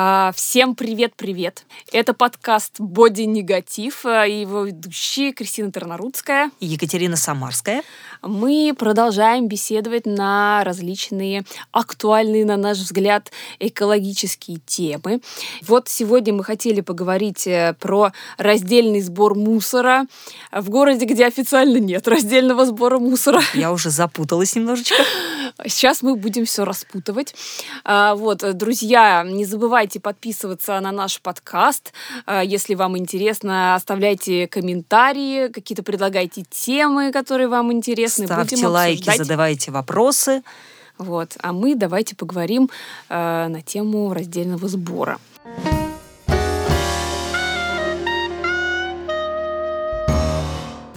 А, всем привет-привет! Это подкаст «Боди Негатив» а, и его ведущие Кристина Тернорудская и Екатерина Самарская. Мы продолжаем беседовать на различные актуальные, на наш взгляд, экологические темы. Вот сегодня мы хотели поговорить э, про раздельный сбор мусора в городе, где официально нет раздельного сбора мусора. Я уже запуталась немножечко. Сейчас мы будем все распутывать. А, вот, друзья, не забывайте подписываться на наш подкаст. А, если вам интересно, оставляйте комментарии, какие-то предлагайте темы, которые вам интересны. Ставьте будем лайки, обсуждать. задавайте вопросы. Вот. А мы давайте поговорим э, на тему раздельного сбора.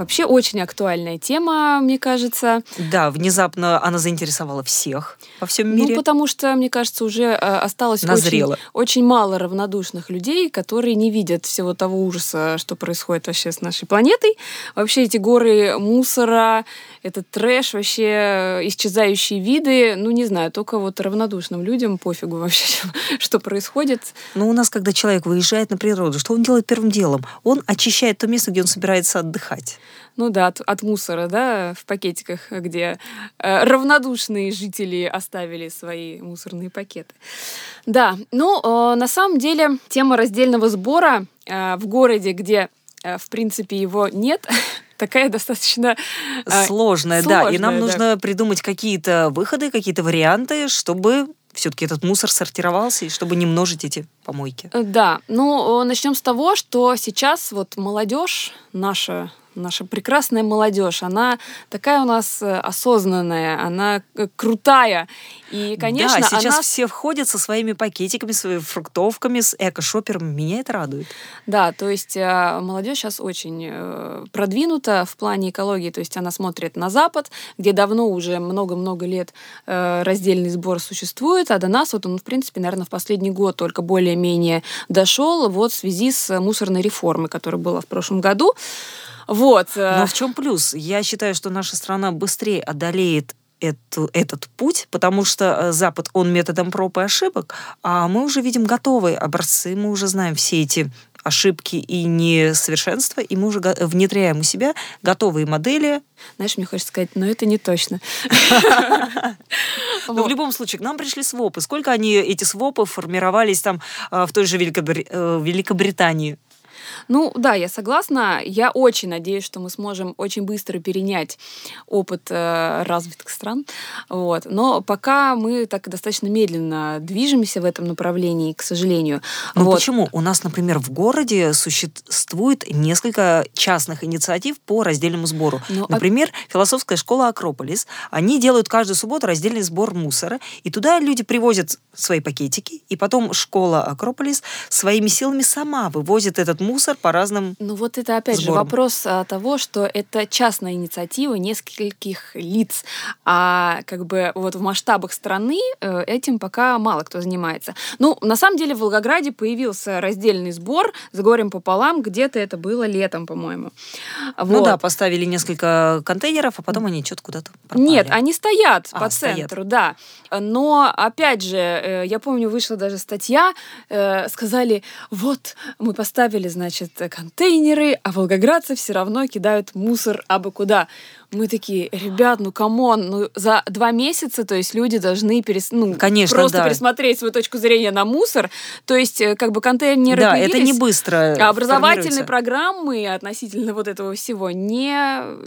Вообще очень актуальная тема, мне кажется. Да, внезапно она заинтересовала всех во всем мире. Ну, потому что, мне кажется, уже э, осталось Назрело. очень, очень мало равнодушных людей, которые не видят всего того ужаса, что происходит вообще с нашей планетой. Вообще эти горы мусора, этот трэш, вообще э, исчезающие виды, ну, не знаю, только вот равнодушным людям пофигу вообще, что происходит. Ну, у нас, когда человек выезжает на природу, что он делает первым делом? Он очищает то место, где он собирается отдыхать. Ну да, от, от мусора, да, в пакетиках, где э, равнодушные жители оставили свои мусорные пакеты. Да, ну, э, на самом деле, тема раздельного сбора э, в городе, где, э, в принципе, его нет, такая достаточно э, Сложная, да. И нам сложная, да. нужно придумать какие-то выходы, какие-то варианты, чтобы все-таки этот мусор сортировался и чтобы не множить эти помойки. Э, Да, ну, начнем с того, что сейчас вот молодежь наша наша прекрасная молодежь, она такая у нас э, осознанная, она э, крутая. И, конечно, да, сейчас она... все входят со своими пакетиками, своими фруктовками, с эко-шопером. Меня это радует. Да, то есть молодежь сейчас очень продвинута в плане экологии, то есть она смотрит на Запад, где давно уже много-много лет раздельный сбор существует, а до нас вот он, в принципе, наверное, в последний год только более-менее дошел вот в связи с мусорной реформой, которая была в прошлом году. Вот. э, Но в чем плюс? Я считаю, что наша страна быстрее одолеет эту, этот путь, потому что э, Запад, он методом проб и ошибок, а мы уже видим готовые образцы, мы уже знаем все эти ошибки и несовершенства, и мы уже внедряем у себя готовые модели. Знаешь, мне хочется сказать, но это не точно. Но в любом случае, к нам пришли свопы. Сколько они, эти свопы, формировались там э, в той же э, Великобритании? Ну да, я согласна. Я очень надеюсь, что мы сможем очень быстро перенять опыт э, развитых стран. Вот. Но пока мы так достаточно медленно движемся в этом направлении, к сожалению. Ну вот. почему? У нас, например, в городе существует несколько частных инициатив по раздельному сбору. Ну, а- например, философская школа Акрополис. Они делают каждую субботу раздельный сбор мусора, и туда люди привозят свои пакетики, и потом школа Акрополис своими силами сама вывозит этот мусор по разным... Ну вот это опять же сбором. вопрос а, того, что это частная инициатива нескольких лиц, а как бы вот в масштабах страны э, этим пока мало кто занимается. Ну, на самом деле в Волгограде появился раздельный сбор с горем пополам, где-то это было летом, по-моему. Ну Вот. да, поставили несколько контейнеров, а потом они что-то куда-то пропали. Нет, они стоят А, по стоят. центру, да. Но, опять же, э, я помню, вышла даже статья, э, сказали, вот, мы поставили, значит, контейнеры, а волгоградцы все равно кидают мусор абы куда. Мы такие, ребят, ну come on, ну за два месяца, то есть люди должны перес... ну, Конечно, просто да. пересмотреть свою точку зрения на мусор. То есть, э, как бы контейнеры Да, это не появились, быстро а образовательной формируется. программы относительно вот этого всего не...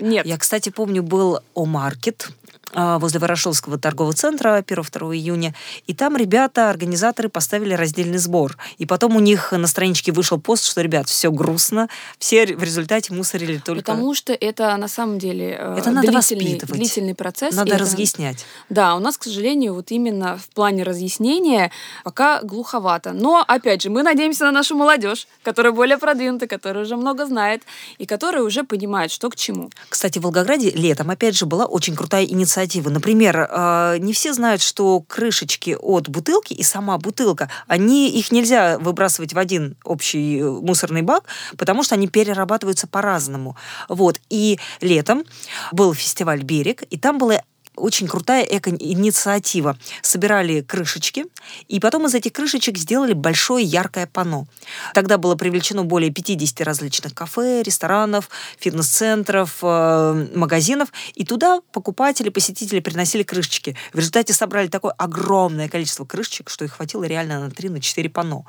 нет. Я, кстати, помню, был О-маркет возле Ворошиловского торгового центра 1-2 июня, и там ребята, организаторы поставили раздельный сбор. И потом у них на страничке вышел пост, что, ребят, все грустно, все в результате мусорили только... Потому что это на самом деле э, Это надо длительный, воспитывать. длительный процесс. Надо это- разъяснять. Да, у нас, к сожалению, вот именно в плане разъяснения пока глуховато. Но, опять же, мы надеемся на нашу молодежь, которая более продвинута, которая уже много знает и которая уже понимает, что к чему. Кстати, в Волгограде летом, опять же, была очень крутая инициатива. Например, э, не все знают, что крышечки от бутылки и сама бутылка, они, их нельзя выбрасывать в один общий э, мусорный бак, потому что они перерабатываются по-разному. Вот. И летом был фестиваль «Берег», и там было очень крутая эко-инициатива. Собирали крышечки, и потом из этих крышечек сделали большое яркое панно. Тогда было привлечено более 50 различных кафе, ресторанов, фитнес-центров, э, магазинов, и туда покупатели, посетители приносили крышечки. В результате собрали такое огромное количество крышечек, что их хватило реально на 3-4 панно.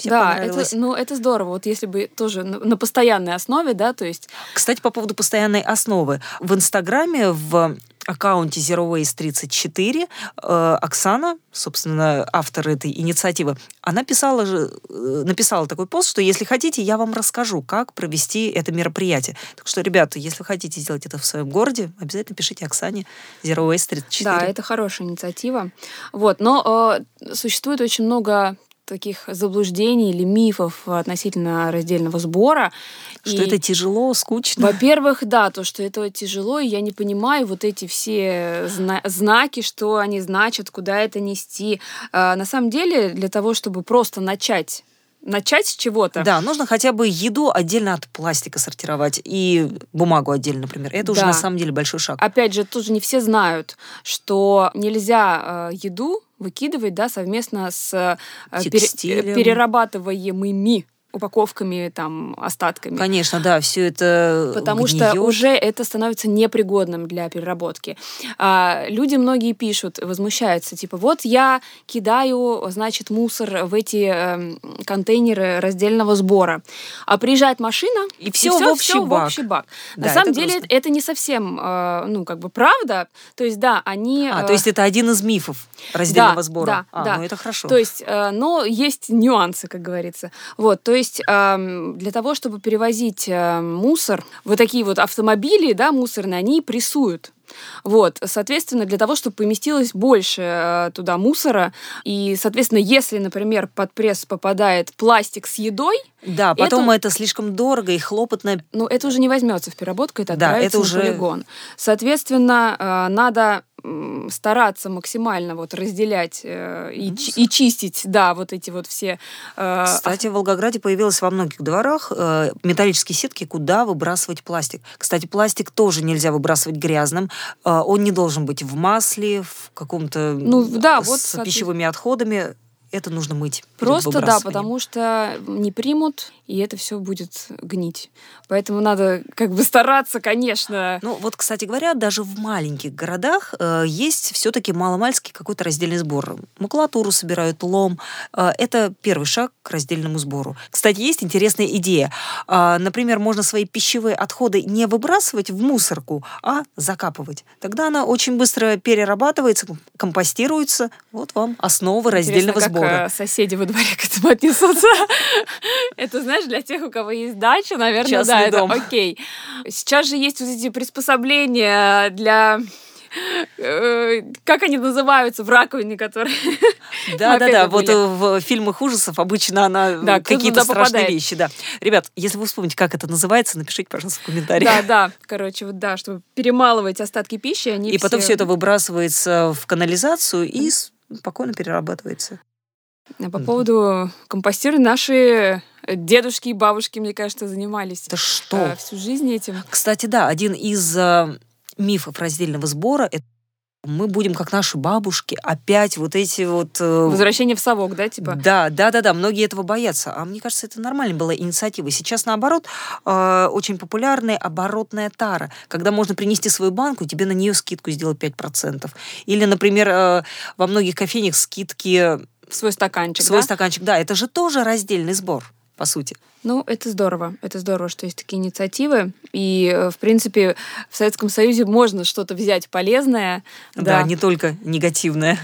Всем да, это, ну, это здорово. Вот если бы тоже на, на постоянной основе, да, то есть... Кстати, по поводу постоянной основы. В Инстаграме, в аккаунте Zero Waste 34 э, Оксана, собственно, автор этой инициативы, она писала, же, э, написала такой пост, что если хотите, я вам расскажу, как провести это мероприятие. Так что, ребята, если хотите сделать это в своем городе, обязательно пишите Оксане Zero Waste 34. Да, это хорошая инициатива. Вот, но э, существует очень много таких заблуждений или мифов относительно раздельного сбора. Что и, это тяжело, скучно. Во-первых, да, то, что это тяжело, и я не понимаю вот эти все зна- знаки, что они значат, куда это нести. А, на самом деле, для того, чтобы просто начать начать с чего-то. Да, нужно хотя бы еду отдельно от пластика сортировать и бумагу отдельно, например. Это да. уже на самом деле большой шаг. Опять же, тоже не все знают, что нельзя э, еду выкидывать да, совместно с э, пере, перерабатываемыми упаковками, там, остатками. Конечно, да, все это Потому гниет. что уже это становится непригодным для переработки. А, люди многие пишут, возмущаются, типа, вот я кидаю, значит, мусор в эти э, контейнеры раздельного сбора, а приезжает машина, и все, и все в, общий все бак. в общий бак. Да, На самом деле просто... это не совсем, э, ну, как бы правда. То есть, да, они... А, э... то есть это один из мифов раздельного да, сбора. Да, а, да. ну это хорошо. То есть, э, но есть нюансы, как говорится. Вот, то есть есть для того, чтобы перевозить э, мусор, вот такие вот автомобили, да, мусорные, они прессуют. Вот, соответственно, для того, чтобы поместилось больше э, туда мусора, и, соответственно, если, например, под пресс попадает пластик с едой, да, потом это, это слишком дорого и хлопотно. Ну, это уже не возьмется в переработку, это да, это уже... на полигон. Соответственно, э, надо стараться максимально вот разделять э, и, и чистить, да, вот эти вот все. Э, Кстати, в Волгограде появилось во многих дворах э, металлические сетки, куда выбрасывать пластик. Кстати, пластик тоже нельзя выбрасывать грязным, он не должен быть в масле, в каком-то ну да, с вот пищевыми отходами это нужно мыть. Просто да, потому что не примут, и это все будет гнить. Поэтому надо как бы стараться, конечно. Ну вот, кстати говоря, даже в маленьких городах э, есть все-таки маломальский какой-то раздельный сбор. Макулатуру собирают, лом. Э, это первый шаг к раздельному сбору. Кстати, есть интересная идея. Э, например, можно свои пищевые отходы не выбрасывать в мусорку, а закапывать. Тогда она очень быстро перерабатывается, компостируется. Вот вам основы раздельного Интересно, сбора. Как соседи во дворе к этому отнесутся. Это, знаешь, для тех, у кого есть дача, наверное, да, это окей. Сейчас же есть вот эти приспособления для э, как они называются в раковине, которые... Да, да, да. Вот в фильмах ужасов обычно она да, какие-то страшные вещи, да. Ребят, если вы вспомните, как это называется, напишите, пожалуйста, в комментариях. Да, да. Короче, вот да, чтобы перемалывать остатки пищи, они И потом все это выбрасывается в канализацию и спокойно перерабатывается. По поводу компостирования наши дедушки и бабушки, мне кажется, занимались да что? Э, всю жизнь этим. Кстати, да, один из э, мифов раздельного сбора это мы будем, как наши бабушки, опять вот эти вот... Э, Возвращение в совок, да, типа? Да, да, да, да, многие этого боятся. А мне кажется, это нормальная была инициатива. Сейчас, наоборот, э, очень популярная оборотная тара, когда можно принести свою банку, тебе на нее скидку сделать 5%. Или, например, э, во многих кофейнях скидки свой стаканчик, Свой да? стаканчик, да. Это же тоже раздельный сбор, по сути. Ну, это здорово. Это здорово, что есть такие инициативы. И, э, в принципе, в Советском Союзе можно что-то взять полезное. Да, да. не только негативное.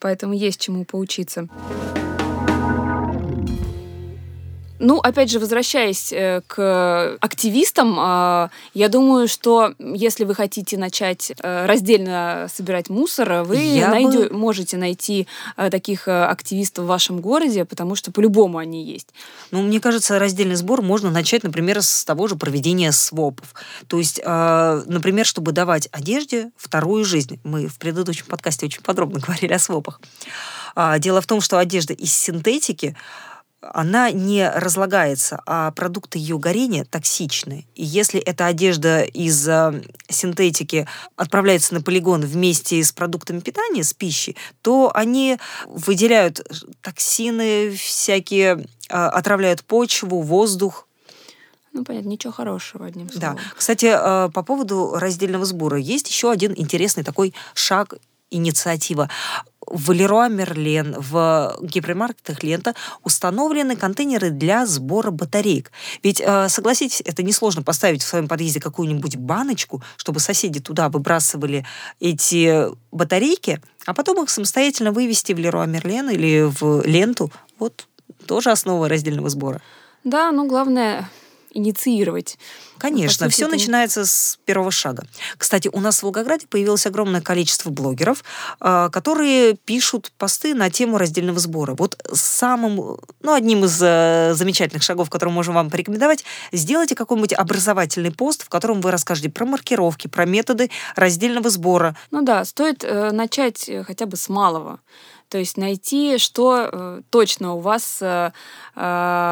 Поэтому есть чему поучиться. Ну, опять же, возвращаясь э, к активистам, э, я думаю, что если вы хотите начать э, раздельно собирать мусор, вы найдё, бы... можете найти таких активистов в вашем городе, потому что по-любому они есть. Ну, мне кажется, раздельный сбор можно начать, например, с того же проведения свопов. То есть, например, чтобы давать одежде вторую жизнь. Мы в предыдущем подкасте очень подробно говорили о свопах. А, дело в том, что одежда из синтетики она не разлагается, а продукты ее горения токсичны. И если эта одежда из э, синтетики отправляется на полигон вместе с продуктами питания, с пищей, то они выделяют токсины всякие, э, отравляют почву, воздух, ну, понятно, ничего хорошего, одним словом. Да. Кстати, э, по поводу раздельного сбора. Есть еще один интересный такой шаг инициатива. В Леруа Мерлен, в гипермаркетах Лента установлены контейнеры для сбора батареек. Ведь, э, согласитесь, это несложно поставить в своем подъезде какую-нибудь баночку, чтобы соседи туда выбрасывали эти батарейки, а потом их самостоятельно вывести в Леруа Мерлен или в Ленту. Вот тоже основа раздельного сбора. Да, ну главное инициировать. Конечно, все это... начинается с первого шага. Кстати, у нас в Волгограде появилось огромное количество блогеров, а, которые пишут посты на тему раздельного сбора. Вот самым, ну, одним из э, замечательных шагов, который можем вам порекомендовать, сделайте какой-нибудь образовательный пост, в котором вы расскажете про маркировки, про методы раздельного сбора. Ну да, стоит э, начать э, хотя бы с малого. То есть найти, что э, точно у вас... Э, э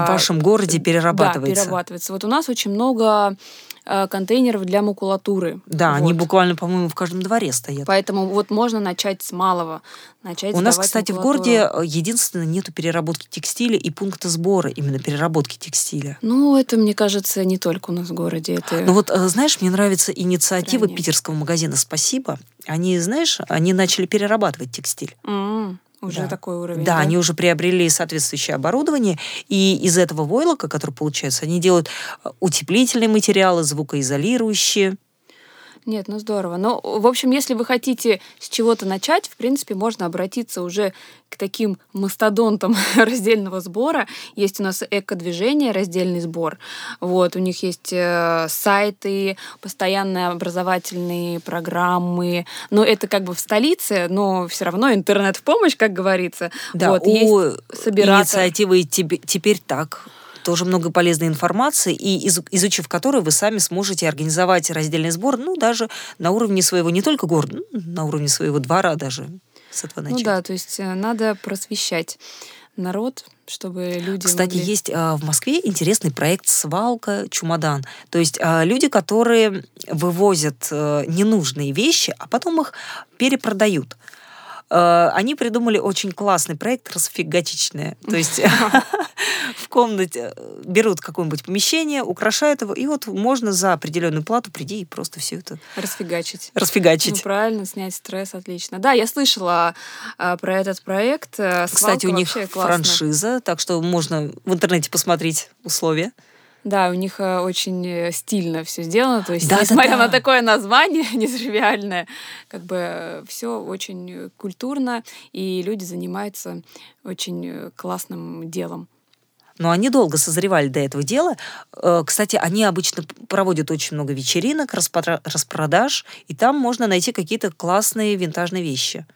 в вашем городе перерабатывается. Да, перерабатывается. Вот у нас очень много контейнеров для макулатуры. Да, вот. они буквально, по-моему, в каждом дворе стоят. Поэтому вот можно начать с малого. Начать У нас, кстати, макулатуру. в городе э, единственное нету переработки текстиля и пункта сбора именно переработки текстиля. Ну, это, мне кажется, не только у нас в городе. Это... Ну вот, знаешь, мне нравится инициатива Крайне. питерского магазина «Спасибо». Они, знаешь, они начали перерабатывать текстиль. Mm-hmm. Уже да. такой уровень. Да, да, они уже приобрели соответствующее оборудование, и из этого войлока, который получается, они делают э, утеплительные материалы, звукоизолирующие. Нет, ну здорово. Но, в общем, если вы хотите с чего-то начать, в принципе, можно обратиться уже к таким мастодонтам раздельного сбора. Есть у нас эко-движение, раздельный сбор. Вот, у них есть э, сайты, постоянные образовательные программы. Но это как бы в столице, но все равно интернет в помощь, как говорится. Да, вот, у есть собиратор... инициативы теперь так тоже много полезной информации, и из, изучив которую вы сами сможете организовать раздельный сбор, ну, даже на уровне своего, не только города, ну, на уровне своего двора даже с этого начать. Ну да, то есть э, надо просвещать народ, чтобы люди. Кстати, могли... есть а, в Москве интересный проект свалка чемодан. То есть а, люди, которые вывозят а, ненужные вещи, а потом их перепродают. А, они придумали очень классный проект расфигачечное. То есть в комнате э, берут какое-нибудь помещение, украшают его, и вот можно за определенную плату прийти и просто все это... Расфигачить. Расфигачить. Ну, правильно, снять стресс, отлично. Да, я слышала а, про этот проект. Свалка Кстати, у них франшиза, так что можно в интернете посмотреть условия. Да, у них э, очень э, стильно все сделано. То есть, да, несмотря да, да. на такое название нетривиальное, как бы все очень культурно, и люди занимаются очень классным делом но они долго созревали до этого дела. Э, кстати, они обычно проводят очень много вечеринок, распродаж, и там можно найти какие-то классные винтажные вещи.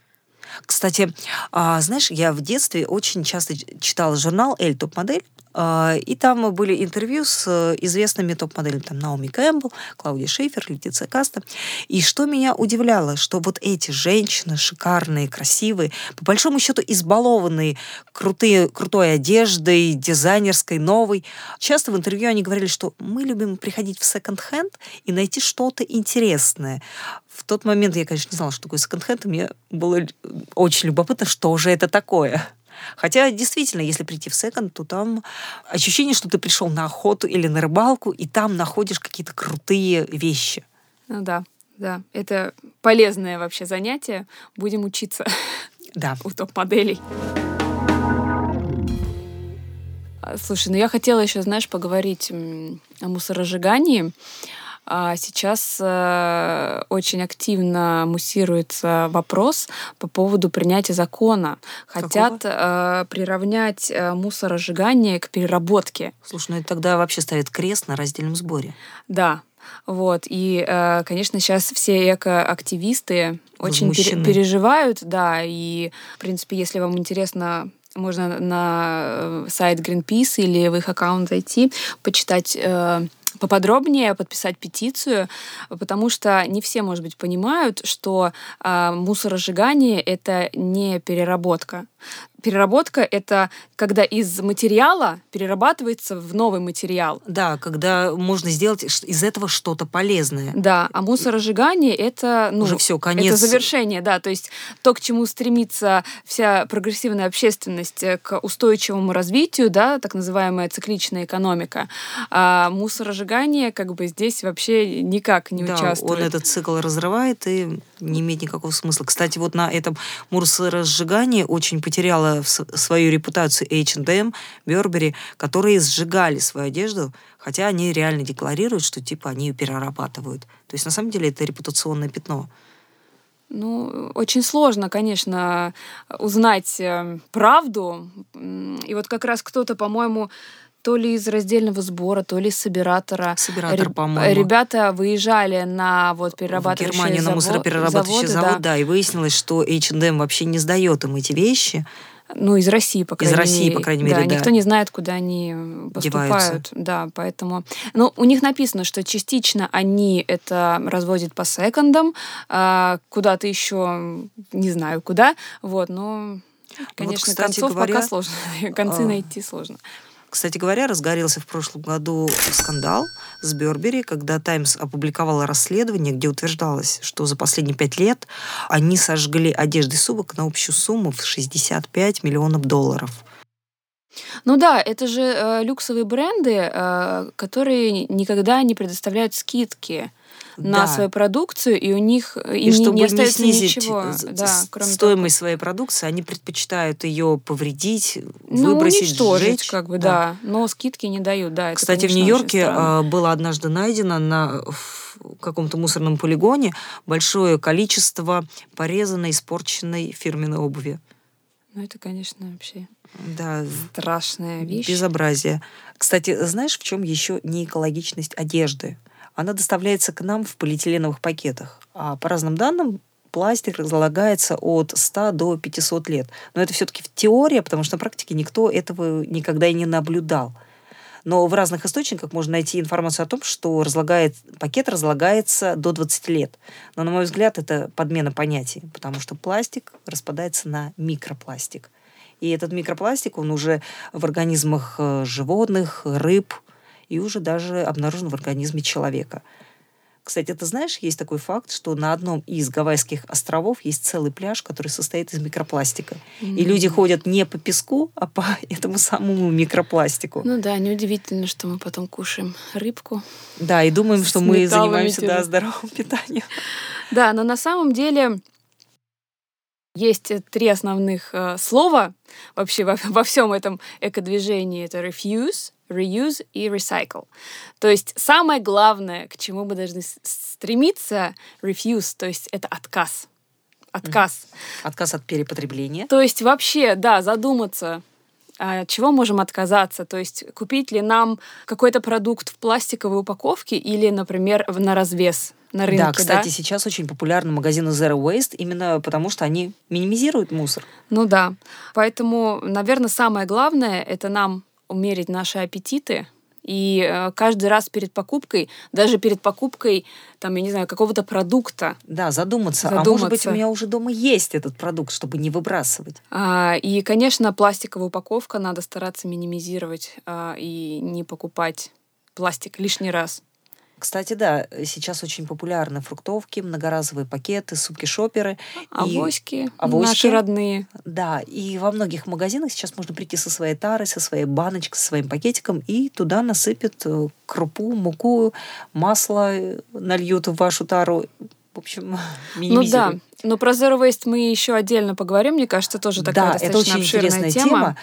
Кстати, а, знаешь, я в детстве очень часто читала журнал «Эль топ-модель», а, и там были интервью с э, известными топ-моделями, там Наоми Кэмпбелл, Клаудия Шейфер, Летиция Каста. И что меня удивляло, что вот эти женщины шикарные, красивые, по большому счету избалованные крутые, крутой одеждой, дизайнерской, новой, часто в интервью они говорили, что мы любим приходить в секонд-хенд и найти что-то интересное. В тот момент я, конечно, не знала, что такое секонд-хенд, и мне было очень любопытно, что же это такое. Хотя, действительно, если прийти в секонд, то там ощущение, что ты пришел на охоту или на рыбалку, и там находишь какие-то крутые вещи. Ну да, да. Это полезное вообще занятие. Будем учиться да. у топ-моделей. А, слушай, ну я хотела еще, знаешь, поговорить о мусоросжигании. А сейчас э, очень активно муссируется вопрос по поводу принятия закона. Хотят э, приравнять э, мусоросжигание к переработке. Слушай, ну это тогда вообще ставит крест на раздельном сборе. Да, вот. И, конечно, сейчас все экоактивисты очень пере- переживают, да, и, в принципе, если вам интересно можно на сайт Greenpeace или в их аккаунт зайти, почитать поподробнее подписать петицию, потому что не все, может быть, понимают, что э, мусоросжигание — это не переработка. Переработка — это когда из материала перерабатывается в новый материал. Да, когда можно сделать из этого что-то полезное. Да, а мусоросжигание — это, ну, Уже все, конец. это завершение, да, то есть то, к чему стремится вся прогрессивная общественность, э, к устойчивому развитию, да, так называемая цикличная экономика. А мусоросжигание как бы здесь вообще никак не да, участвует. он этот цикл разрывает и не имеет никакого смысла. Кстати, вот на этом мусоросжигании очень потеряла свою репутацию H&M, Burberry, которые сжигали свою одежду, хотя они реально декларируют, что типа они ее перерабатывают. То есть на самом деле это репутационное пятно. Ну, очень сложно, конечно, узнать э, правду. И вот как раз кто-то, по-моему, то ли из раздельного сбора, то ли из собиратора. Собиратор, Реб- по-моему. Ребята выезжали на вот В перерабатывающие Германию на мусороперерабатывающий заводы, завод, да. и выяснилось, что H&M вообще не сдает им эти вещи. Ну, из России, по Из крайней России, мере. по крайней мере, да. никто не знает, куда они поступают. Да, поэтому... Ну, у них написано, что частично они это разводят по секондам, а куда-то еще, не знаю куда, вот, но... Конечно, кстати концов говоря, пока сложно. Концы а, найти сложно. Кстати говоря, разгорелся в прошлом году скандал с Бербери, когда Таймс опубликовала расследование, где утверждалось, что за последние пять лет они сожгли одежды сумок на общую сумму в 65 миллионов долларов. Ну да, это же э, люксовые бренды, э, которые никогда не предоставляют скидки на Да. свою продукцию, и у них э, И не- чтобы не не остается снизить ничего, з- да, кроме стоимость своей продукции, они предпочитают ее повредить, Ну, выбросить, уничтожить, сжечь. как бы, да. Но скидки не дают, да. это, Кстати, в конечно, очень Нью-Йорке а, было однажды найдено на в каком-то мусорном полигоне большое количество порезанной, испорченной фирменной обуви. Ну, это, конечно, вообще Да, страшная вещь. безобразие. Кстати, знаешь, в чем еще не экологичность одежды? Она доставляется к нам в полиэтиленовых пакетах. А по разным данным, пластик разлагается от 100 до 500 лет. Но это все-таки теория, потому что на практике никто этого никогда и не наблюдал. Но в разных источниках можно найти информацию о том, что разлагает, пакет разлагается до 20 лет. Но, на мой взгляд, это подмена понятий, потому что пластик распадается на микропластик. И этот микропластик, он уже в организмах э, животных, рыб и уже даже обнаружен в организме человека. Кстати, ты знаешь, есть такой факт, что на одном из Гавайских островов есть целый пляж, который состоит из микропластика. И люди ходят не по песку, а по этому самому микропластику. Ну да, неудивительно, что мы потом кушаем рыбку. Да, и думаем, что мы занимаемся да, здоровым питанием. Да, но на самом деле есть э, три основных э, слова вообще во, во всем этом экодвижении. Это refuse, reuse и recycle. То есть самое главное, к чему мы должны стремиться, refuse, то есть это отказ. Отказ. Отказ от перепотребления. То есть вообще, да, задуматься, от чего можем отказаться? То есть купить ли нам какой-то продукт в пластиковой упаковке или, например, на развес на рынке, да, кстати, сейчас очень популярны магазины Zero Waste, именно потому что они минимизируют мусор. Ну да. Поэтому, наверное, самое главное это нам умерить наши аппетиты. И э, каждый раз перед покупкой, даже перед покупкой, там, я не знаю, какого-то продукта, Да, задуматься. А может быть, Задуматься. у меня уже дома есть этот продукт, чтобы не выбрасывать. А, И, конечно, пластиковая упаковка надо стараться минимизировать а, и не покупать пластик лишний раз. Кстати, да, сейчас очень популярны фруктовки, многоразовые пакеты, супки-шоперы. И- Авоськи, авоськи. наши родные. Да, и во многих магазинах сейчас можно прийти со своей тарой, со своей баночкой, со своим пакетиком, и туда насыпят э, крупу, муку, масло, э, нальют в вашу тару. В общем, Ну да, но про Zero Waste мы еще отдельно поговорим. Мне кажется, тоже такая да, это достаточно очень обширная интересная тема.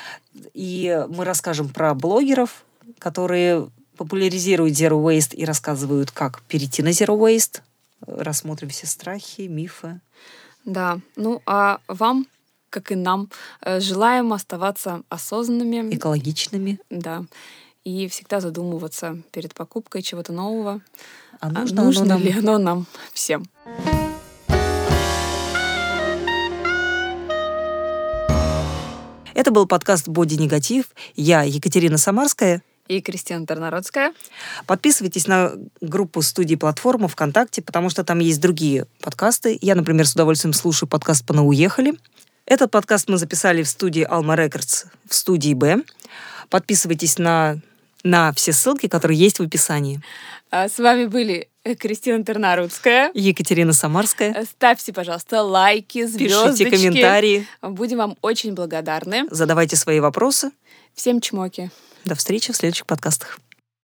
И мы расскажем про блогеров, которые популяризируют Zero Waste и рассказывают, как перейти на Zero Waste. Рассмотрим все страхи, мифы. Да, ну а вам, как и нам, э, желаем оставаться осознанными, экологичными. да, и всегда задумываться перед покупкой чего-то нового, А а нужно, нужно, оно нам? ли оно нам всем. Это был подкаст «Боди Негатив». Я Екатерина Самарская. И Кристина Тарнародская. Подписывайтесь на группу студии платформы ВКонтакте, потому что там есть другие подкасты. Я, например, с удовольствием слушаю подкаст «Пона уехали». Этот подкаст мы записали в студии Alma Records в студии Б. Подписывайтесь на, на все ссылки, которые есть в описании. А с вами были Кристина Тернарудская. Екатерина Самарская. Ставьте, пожалуйста, лайки, звездочки. Пишите комментарии. Будем вам очень благодарны. Задавайте свои вопросы. Всем чмоки. До встречи в следующих подкастах.